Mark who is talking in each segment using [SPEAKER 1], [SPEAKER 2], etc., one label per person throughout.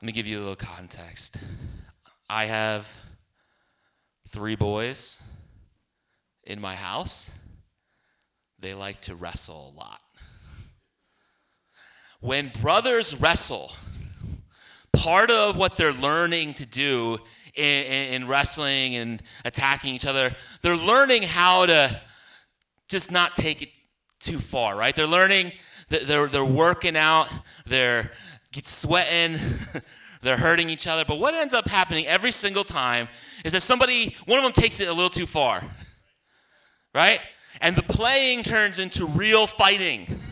[SPEAKER 1] Let me give you a little context. I have three boys in my house. They like to wrestle a lot. When brothers wrestle, part of what they're learning to do in, in, wrestling and attacking each other, they're learning how to just not take it too far, right? They're learning, they're, they're working out, they're sweating, they're hurting each other. But what ends up happening every single time is that somebody, one of them takes it a little too far, right? And the playing turns into real fighting.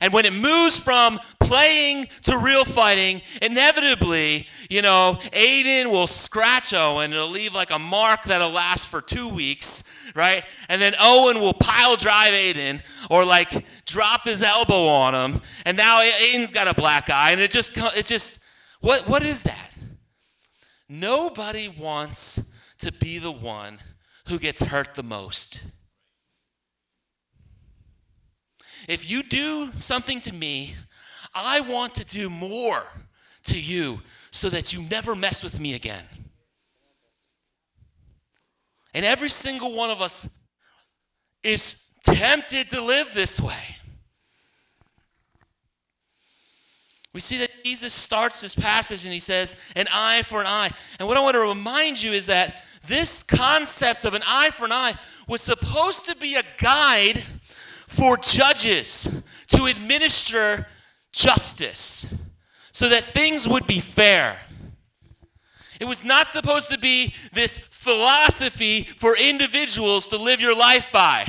[SPEAKER 1] And when it moves from playing to real fighting, inevitably, you know, Aiden will scratch Owen. It'll leave like a mark that'll last for two weeks, right? And then Owen will pile drive Aiden or like drop his elbow on him. And now Aiden's got a black eye. And it just, it just, what, what is that? Nobody wants to be the one who gets hurt the most. If you do something to me, I want to do more to you so that you never mess with me again. And every single one of us is tempted to live this way. We see that Jesus starts this passage and he says, an eye for an eye. And what I want to remind you is that this concept of an eye for an eye was supposed to be a guide for judges to administer justice so that things would be fair. It was not supposed to be this philosophy for individuals to live your life by.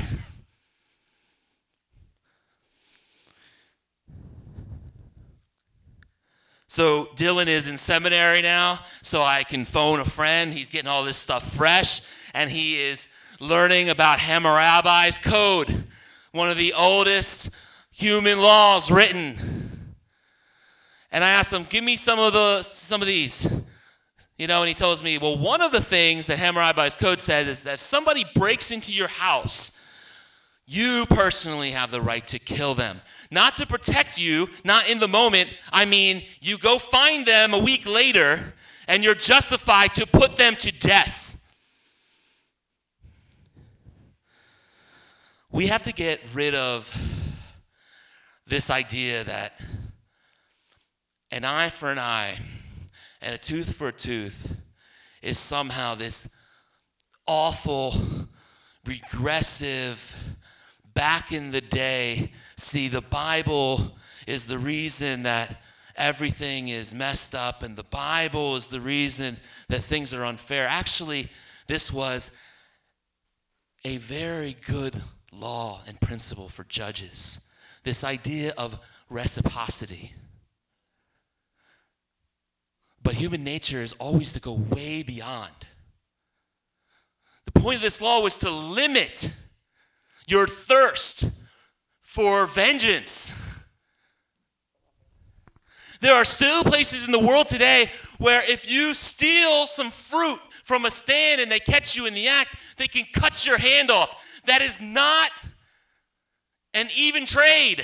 [SPEAKER 1] So Dylan is in seminary now, so I can phone a friend. He's getting all this stuff fresh, and he is learning about Hammurabi's code one of the oldest human laws written. And I asked him, "Give me some of the some of these." You know, and he tells me, "Well, one of the things that Hammurabi's code says is that if somebody breaks into your house, you personally have the right to kill them. Not to protect you, not in the moment. I mean, you go find them a week later and you're justified to put them to death. We have to get rid of this idea that an eye for an eye and a tooth for a tooth is somehow this awful, regressive, back in the day. See, the Bible is the reason that everything is messed up, and the Bible is the reason that things are unfair. Actually, this was a very good law and principle for judges. This idea of reciprocity. But human nature is always to go way beyond. The point of this law was to limit your thirst for vengeance. There are still places in the world today where if you steal some fruit from a stand and they catch you in the act, they can cut your hand off. That is not an even trade.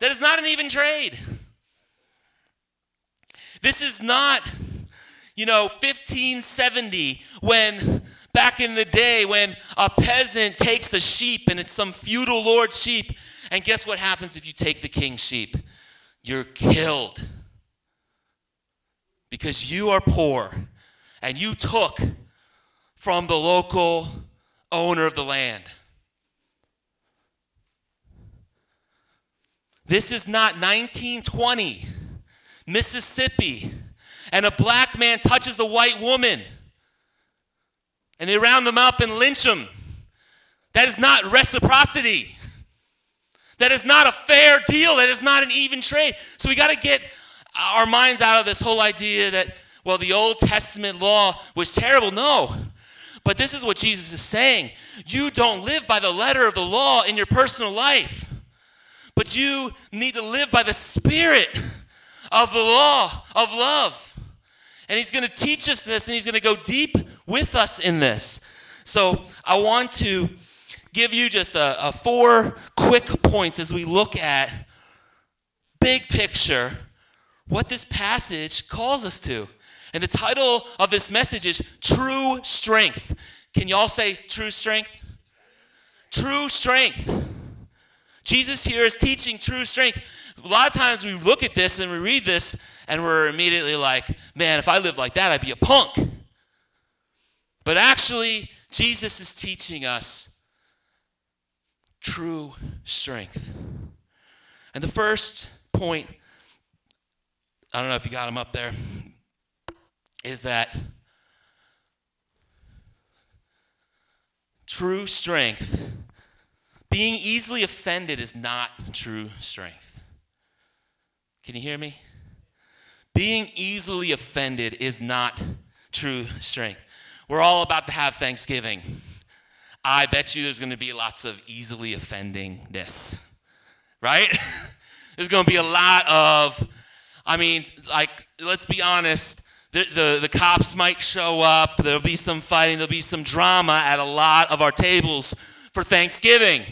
[SPEAKER 1] That is not an even trade. This is not, you know, 1570 when back in the day when a peasant takes a sheep and it's some feudal lord's sheep. And guess what happens if you take the king's sheep? You're killed. Because you are poor and you took from the local owner of the land. This is not 1920, Mississippi, and a black man touches a white woman and they round them up and lynch them. That is not reciprocity. That is not a fair deal. That is not an even trade. So we got to get our minds out of this whole idea that, well, the Old Testament law was terrible. No. But this is what Jesus is saying. You don't live by the letter of the law in your personal life, but you need to live by the spirit of the law of love. And he's going to teach us this and he's going to go deep with us in this. So I want to give you just a, a four quick points as we look at big picture what this passage calls us to. And the title of this message is True Strength. Can y'all say true strength? True strength. Jesus here is teaching true strength. A lot of times we look at this and we read this and we're immediately like, man, if I lived like that, I'd be a punk. But actually, Jesus is teaching us true strength. And the first point, I don't know if you got them up there, is that true strength, being easily offended is not true strength. Can you hear me? Being easily offended is not true strength. We're all about to have Thanksgiving. I bet you there's going to be lots of easily offendingness, right? there's going to be a lot of, I mean, like, let's be honest, the, the, the, cops might show up, there'll be some fighting, there'll be some drama at a lot of our tables for Thanksgiving.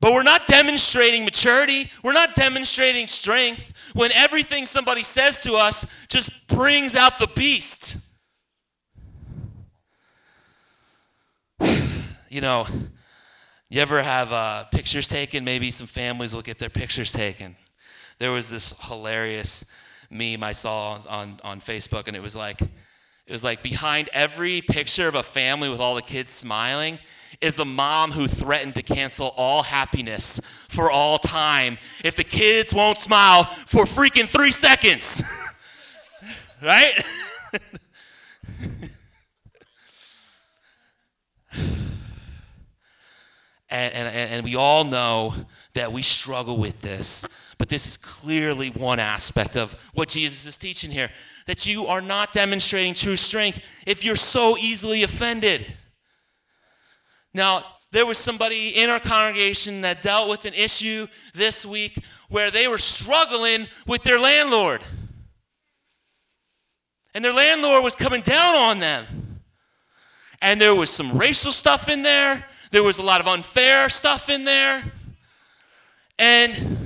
[SPEAKER 1] But we're not demonstrating maturity. We're not demonstrating strength when everything somebody says to us just brings out the beast. you know, you ever have uh, pictures taken? Maybe some families will get their pictures taken. There was this hilarious meme I saw on, on Facebook, and it was like, it was like behind every picture of a family with all the kids smiling is the mom who threatened to cancel all happiness for all time if the kids won't smile for freaking three seconds. right? And, and, and we all know that we struggle with this. But this is clearly one aspect of what Jesus is teaching here that you are not demonstrating true strength if you're so easily offended. Now, there was somebody in our congregation that dealt with an issue this week where they were struggling with their landlord. And their landlord was coming down on them. And there was some racial stuff in there. There was a lot of unfair stuff in there. And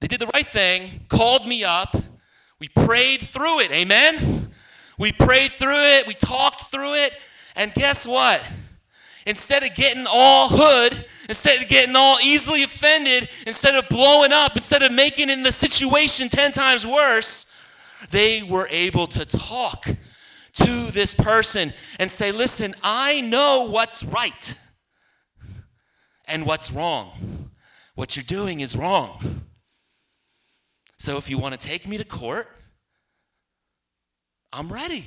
[SPEAKER 1] they did the right thing, called me up. We prayed through it. Amen? We prayed through it. We talked through it. And guess what? Instead of getting all hood, instead of getting all easily offended, instead of blowing up, instead of making in the situation 10 times worse, they were able to talk to this person and say, Listen, I know what's right and what's wrong. What you're doing is wrong. So if you want to take me to court, I'm ready.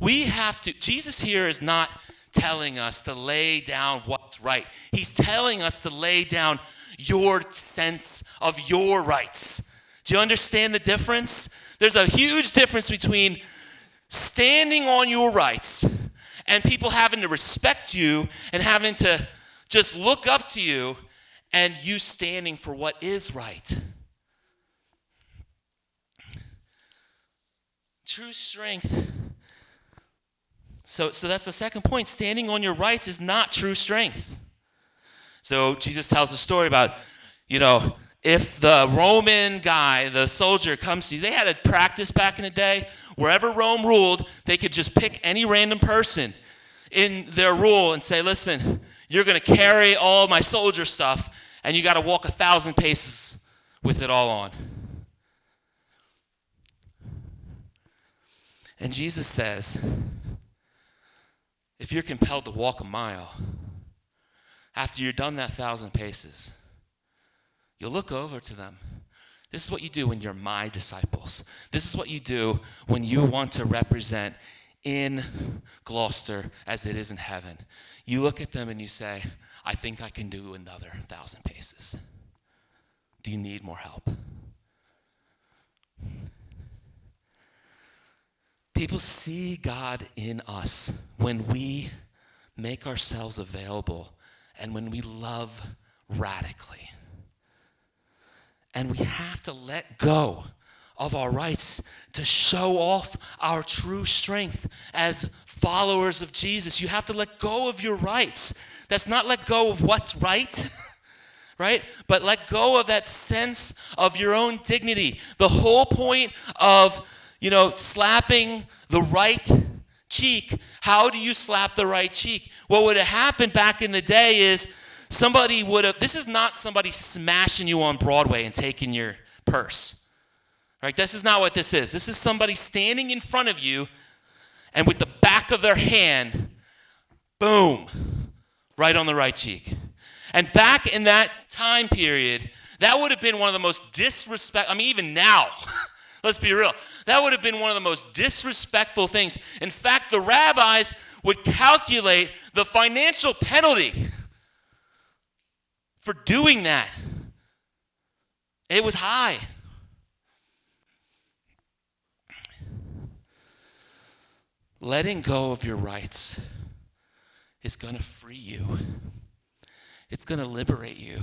[SPEAKER 1] We have to, Jesus here is not telling us to lay down what's right. He's telling us to lay down your sense of your rights. Do you understand the difference? There's a huge difference between standing on your rights and people having to respect you and having to just look up to you and you standing for what is right. True strength. So, so that's the second point. Standing on your rights is not true strength. So Jesus tells a story about, you know, if the Roman guy, the soldier, comes to you, they had a practice back in the day. Wherever Rome ruled, they could just pick any random person in their rule and say, listen, you're going to carry all my soldier stuff, and you got to walk a thousand paces with it all on. And Jesus says, if you're compelled to walk a mile, after you're done that thousand paces, You'll look over to them. This is what you do when you're my disciples. This is what you do when you want to represent in Gloucester as it is in heaven. You look at them and you say, I think I can do another thousand paces. Do you need more help? People see God in us when we make ourselves available and when we love radically. And we have to let go of our rights to show off our true strength as followers of Jesus. You have to let go of your rights. That's not let go of what's right. right? But let go of that sense of your own dignity. The whole point of, you know, slapping the right cheek. How do you slap the right cheek? What would have happened back in the day is somebody would have, this is not somebody smashing you on Broadway and taking your purse. Right? This is not what this is. This is somebody standing in front of you and with the back of their hand, boom, right on the right cheek. And back in that time period, that would have been one of the most disrespect. I mean, even now, let's be real, that would have been one of the most disrespectful things. In fact, the rabbis would calculate the financial penalty for doing that. It was high. Letting go of your rights is going to free you, it's going to liberate you.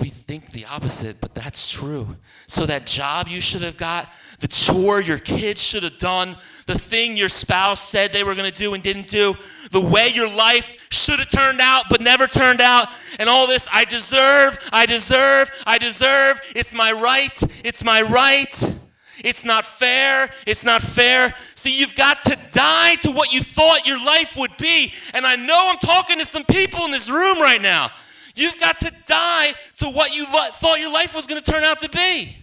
[SPEAKER 1] We think the opposite, but that's true. So, that job you should have got, the chore your kids should have done, the thing your spouse said they were going to do and didn't do, the way your life should have turned out but never turned out, and all this I deserve, I deserve, I deserve, it's my right, it's my right. It's not fair. It's not fair. See, you've got to die to what you thought your life would be. And I know I'm talking to some people in this room right now. You've got to die to what you lo- thought your life was going to turn out to be.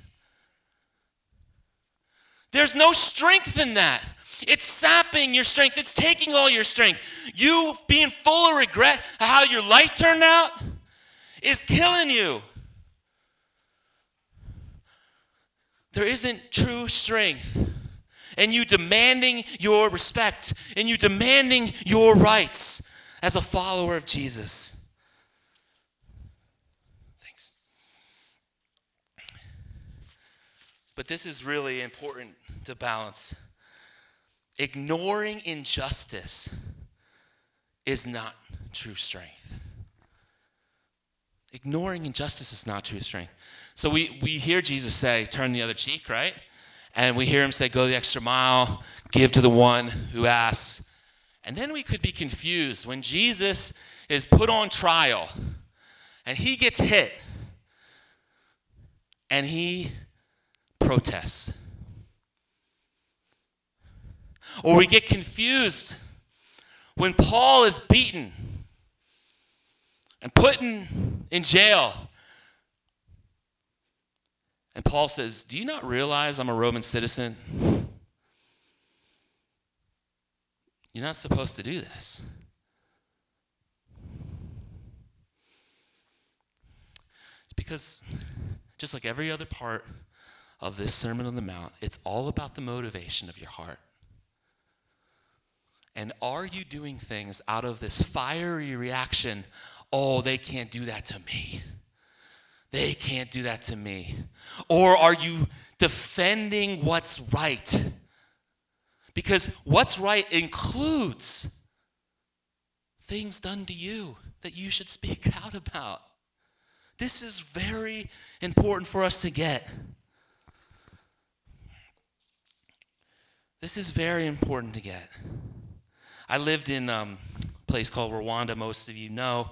[SPEAKER 1] There's no strength in that. It's sapping your strength. It's taking all your strength. You being full of regret how your life turned out is killing you. There isn't true strength and you demanding your respect and you demanding your rights as a follower of Jesus. Thanks. But this is really important to balance. Ignoring injustice is not true strength. Ignoring injustice is not true strength. So we, we hear Jesus say, turn the other cheek, right? And we hear him say, go the extra mile, give to the one who asks. And then we could be confused when Jesus is put on trial and he gets hit and he protests. Or we get confused when Paul is beaten and put in, in jail and Paul says, Do you not realize I'm a Roman citizen? You're not supposed to do this. Because, just like every other part of this Sermon on the Mount, it's all about the motivation of your heart. And are you doing things out of this fiery reaction? Oh, they can't do that to me. They can't do that to me. Or are you defending what's right? Because what's right includes things done to you that you should speak out about. This is very important for us to get. This is very important to get. I lived in um, a place called Rwanda, most of you know,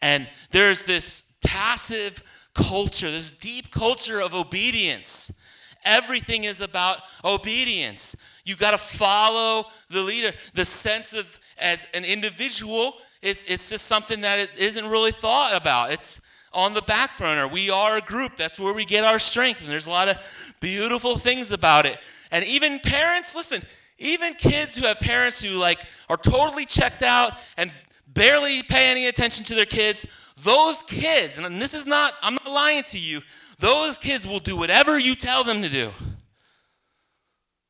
[SPEAKER 1] and there's this passive culture, this deep culture of obedience. Everything is about obedience. You got to follow the leader. The sense of as an individual, it's, it's just something that it isn't really thought about. It's on the back burner. We are a group. That's where we get our strength. And there's a lot of beautiful things about it. And even parents, listen, even kids who have parents who like are totally checked out and barely pay any attention to their kids, those kids, and this is not, I'm not lying to you, those kids will do whatever you tell them to do.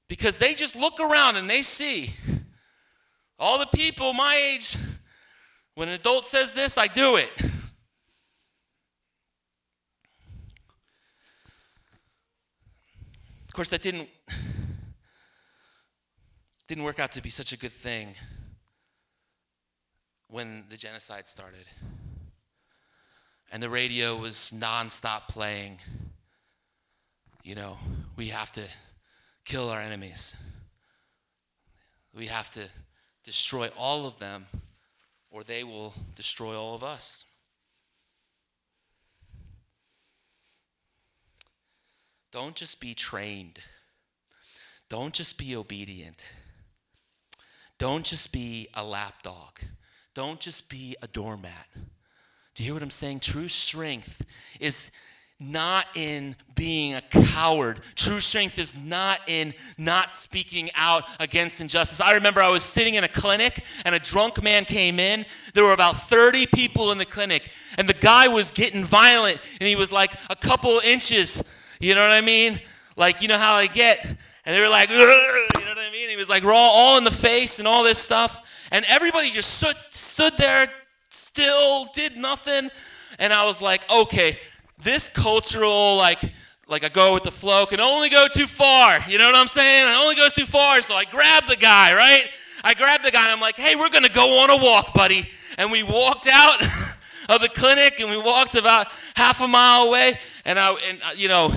[SPEAKER 1] Because they just look around and they see all the people my age, when an adult says this, I do it. Of course, that didn't didn't work out to be such a good thing when the genocide started. And the radio was nonstop playing, you know, we have to kill our enemies. We have to destroy all of them, or they will destroy all of us. Don't just be trained. Don't just be obedient. Don't just be a lapdog. Don't just be a doormat. Do you hear what I'm saying? True strength is not in being a coward. True strength is not in not speaking out against injustice. I remember I was sitting in a clinic and a drunk man came in. There were about 30 people in the clinic, and the guy was getting violent, and he was like a couple inches. You know what I mean? Like, you know how I get? And they were like, you know what I mean? He was like raw, all in the face and all this stuff. And everybody just stood, stood there still, did nothing. And I was like, okay, this cultural like like I go with the flow can only go too far. You know what I'm saying? It only goes too far. So I grab the guy, right? I grabbed the guy and I'm like, hey, we're gonna go on a walk, buddy. And we walked out of the clinic and we walked about half a mile away. And I and uh, you know,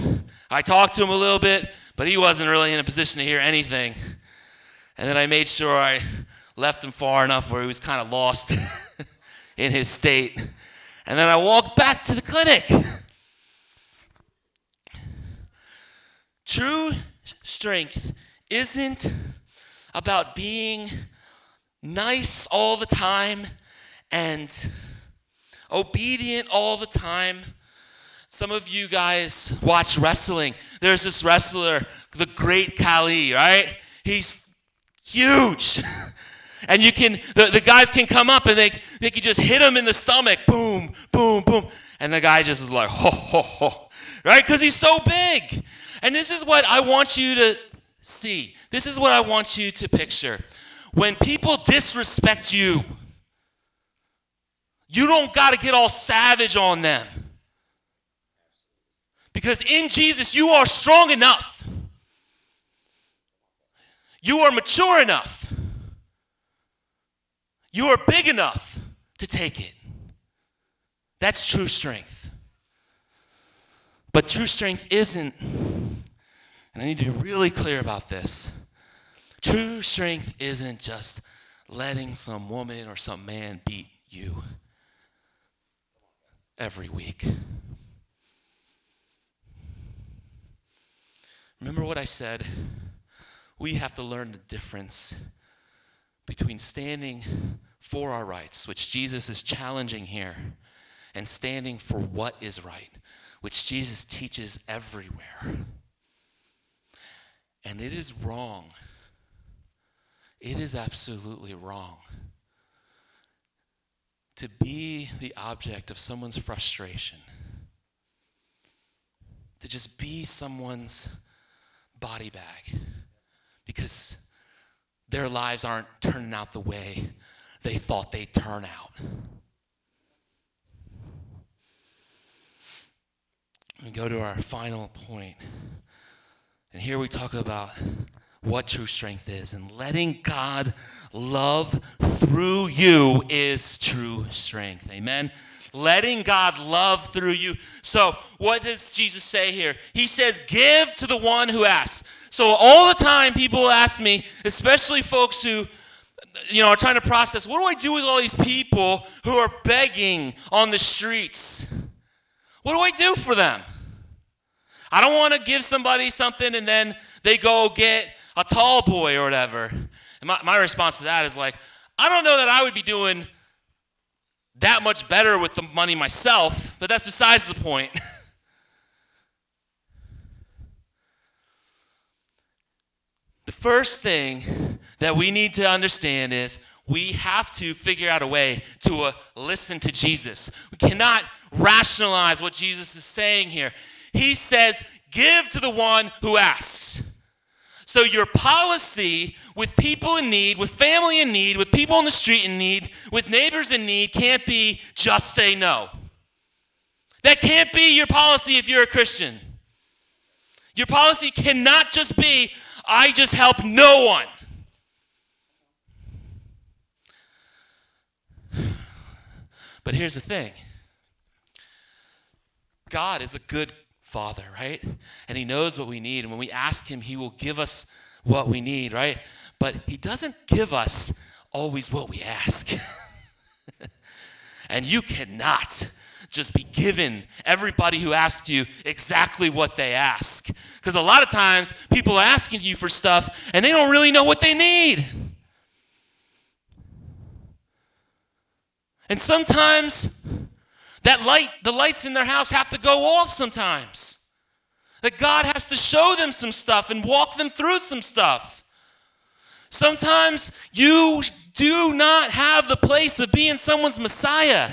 [SPEAKER 1] I talked to him a little bit, but he wasn't really in a position to hear anything. And then I made sure I left him far enough where he was kind of lost in his state. And then I walked back to the clinic. True strength isn't about being nice all the time and obedient all the time. Some of you guys watch wrestling. There's this wrestler, the great Khali, right? He's huge. and you can, the, the guys can come up and they, they can just hit him in the stomach. Boom, boom, boom. And the guy just is like, ho, ho, ho. Right? Because he's so big. And this is what I want you to see. This is what I want you to picture. When people disrespect you, you don't got to get all savage on them. Because in Jesus, you are strong enough. You are mature enough. You are big enough to take it. That's true strength. But true strength isn't and I need to be really clear about this. True strength isn't just letting some woman or some man beat you every week. Remember what I said? We have to learn the difference between standing for our rights, which Jesus is challenging here, and standing for what is right, which Jesus teaches everywhere. And it is wrong. It is absolutely wrong to be the object of someone's frustration, to just be someone's body bag because their lives aren't turning out the way they thought they'd turn out. We go to our final point. And here we talk about what true strength is. And letting God love through you is true strength. Amen. Letting God love through you. So, what does Jesus say here? He says, Give to the one who asks. So, all the time, people ask me, especially folks who you know, are trying to process what do I do with all these people who are begging on the streets? What do I do for them? I don't want to give somebody something and then they go get a tall boy or whatever. And my, my response to that is like, I don't know that I would be doing that much better with the money myself, but that's besides the point. first thing that we need to understand is we have to figure out a way to uh, listen to Jesus. We cannot rationalize what Jesus is saying here. He says, Give to the one who asks. So, your policy with people in need, with family in need, with people on the street in need, with neighbors in need can't be just say no. That can't be your policy if you're a Christian. Your policy cannot just be, I just help no one. But here's the thing God is a good Father, right? And He knows what we need. And when we ask Him, He will give us what we need, right? But He doesn't give us always what we ask. and you cannot just be given everybody who asks you exactly what they ask. Because a lot of times people are asking you for stuff and they don't really know what they need. And sometimes that light, the lights in their house have to go off sometimes. That God has to show them some stuff and walk them through some stuff. Sometimes you do not have the place of being someone's Messiah.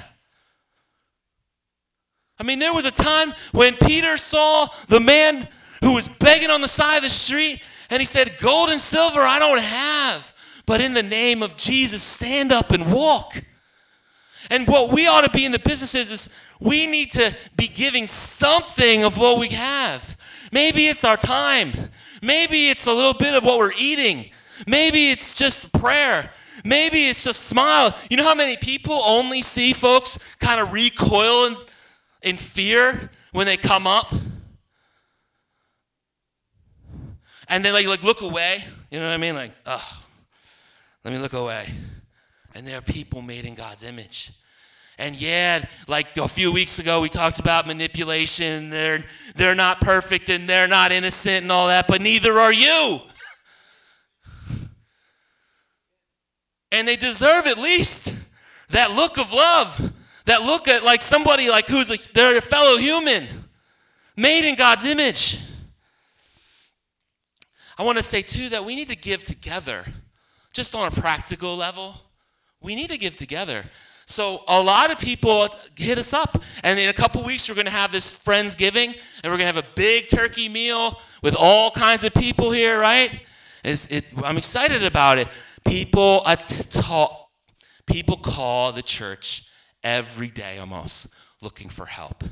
[SPEAKER 1] I mean, there was a time when Peter saw the man who was begging on the side of the street, and he said, Gold and silver I don't have, but in the name of Jesus, stand up and walk. And what we ought to be in the business is, is we need to be giving something of what we have. Maybe it's our time. Maybe it's a little bit of what we're eating. Maybe it's just prayer. Maybe it's just smile. You know how many people only see folks kind of recoil in, in fear when they come up? And they like, like look away. You know what I mean? Like, oh, let me look away. And there are people made in God's image. And yeah, like a few weeks ago, we talked about manipulation. They're, they're not perfect and they're not innocent and all that, but neither are you. and they deserve at least that look of love, that look at like somebody like who's a, they're a fellow human, made in God's image. I want to say too that we need to give together, just on a practical level. We need to give together. So a lot of people hit us up, and in a couple weeks we're going to have this friendsgiving, and we're going to have a big turkey meal with all kinds of people here, right? It, I'm excited about it. People, talk, people call the church every day almost looking for help.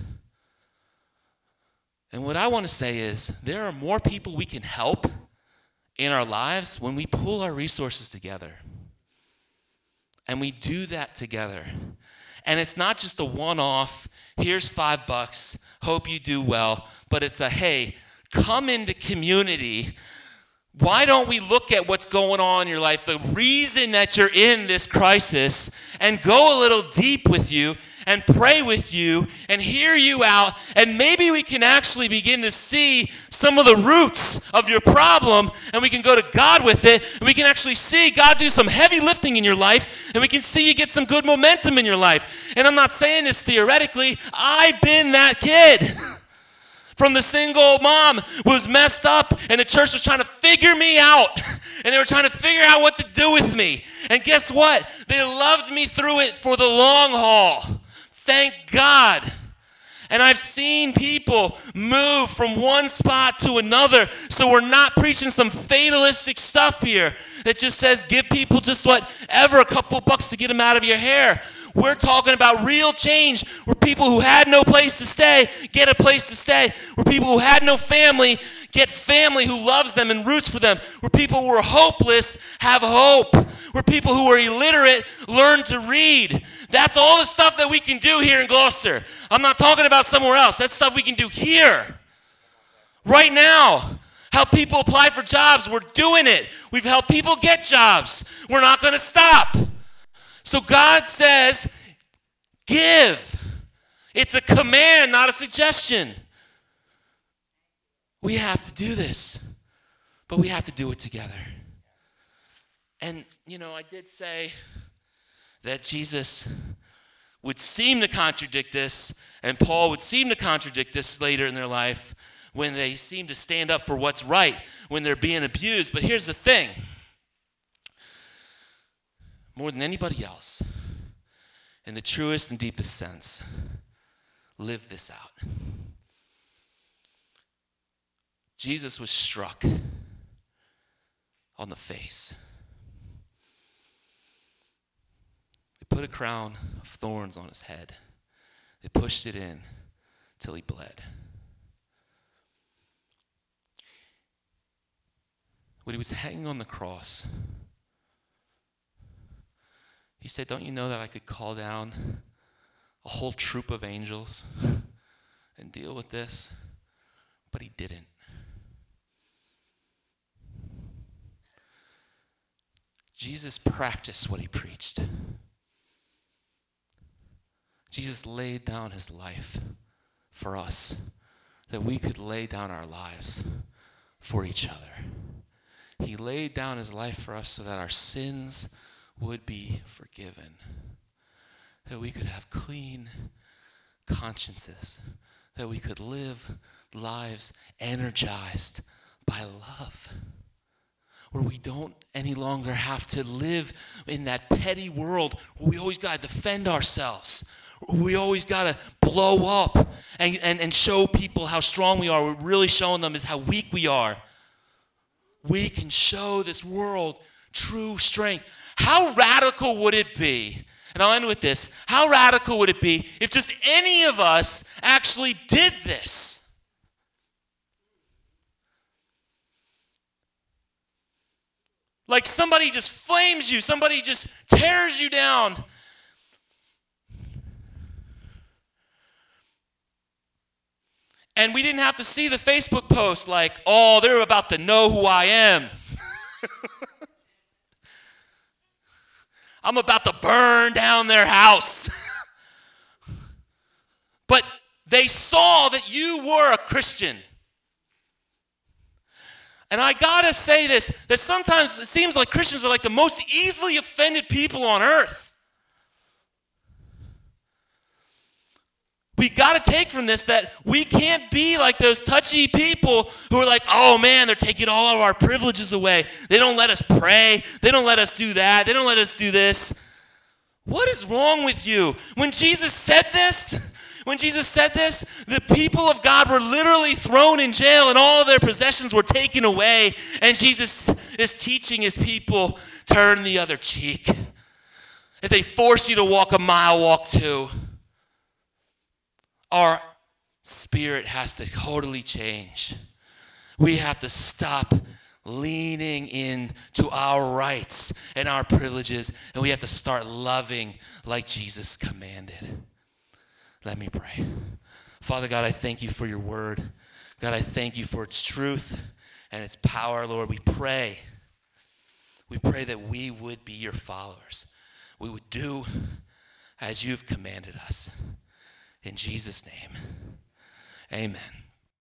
[SPEAKER 1] And what I want to say is there are more people we can help in our lives when we pull our resources together. And we do that together. And it's not just a one off, here's five bucks, hope you do well, but it's a hey, come into community why don't we look at what's going on in your life, the reason that you're in this crisis, and go a little deep with you and pray with you and hear you out? And maybe we can actually begin to see some of the roots of your problem, and we can go to God with it, and we can actually see God do some heavy lifting in your life, and we can see you get some good momentum in your life. And I'm not saying this theoretically, I've been that kid. from the single mom was messed up, and the church was trying to figure me out. And they were trying to figure out what to do with me. And guess what? They loved me through it for the long haul. Thank God. And I've seen people move from one spot to another. So we're not preaching some fatalistic stuff here that just says give people just whatever, a couple bucks to get them out of your hair. We're talking about real change where people who had no place to stay get a place to stay, where people who had no family get family who loves them and roots for them, where people who are hopeless have hope, where people who are illiterate learn to read. That's all the stuff that we can do here in Gloucester. I'm not talking about somewhere else. That's stuff we can do here, right now. Help people apply for jobs. We're doing it. We've helped people get jobs. We're not going to stop. So God says, give. It's a command, not a suggestion. We have to do this, but we have to do it together. And, you know, I did say that Jesus would seem to contradict this, and Paul would seem to contradict this later in their life when they seem to stand up for what's right when they're being abused. But here's the thing more than anybody else, in the truest and deepest sense, live this out. Jesus was struck on the face. They put a crown of thorns on his head. They pushed it in till he bled. When he was hanging on the cross, he said, Don't you know that I could call down a whole troop of angels and deal with this? But he didn't. Jesus practiced what he preached. Jesus laid down his life for us, that we could lay down our lives for each other. He laid down his life for us so that our sins would be forgiven, that we could have clean consciences, that we could live lives energized by love where we don't any longer have to live in that petty world where we always got to defend ourselves. We always got to blow up and, and, and show people how strong we are. We're really showing them is how weak we are. We can show this world true strength. How radical would it be? And I'll end with this. How radical would it be if just any of us actually did this? Like somebody just flames you, somebody just tears you down. And we didn't have to see the Facebook post like, oh, they're about to know who I am. I'm about to burn down their house. but they saw that you were a Christian. And I gotta say this that sometimes it seems like Christians are like the most easily offended people on earth. We got to take from this that we can't be like those touchy people who are like, oh man, they're taking all of our privileges away. They don't let us pray. They don't let us do that. They don't let us do this. What is wrong with you? When Jesus said this, when Jesus said this, the people of God were literally thrown in jail and all their possessions were taken away. And Jesus is teaching his people turn the other cheek. If they force you to walk a mile, walk two. Our spirit has to totally change. We have to stop leaning into our rights and our privileges, and we have to start loving like Jesus commanded. Let me pray. Father God, I thank you for your word. God, I thank you for its truth and its power, Lord. We pray. We pray that we would be your followers. We would do as you've commanded us. In Jesus' name, amen.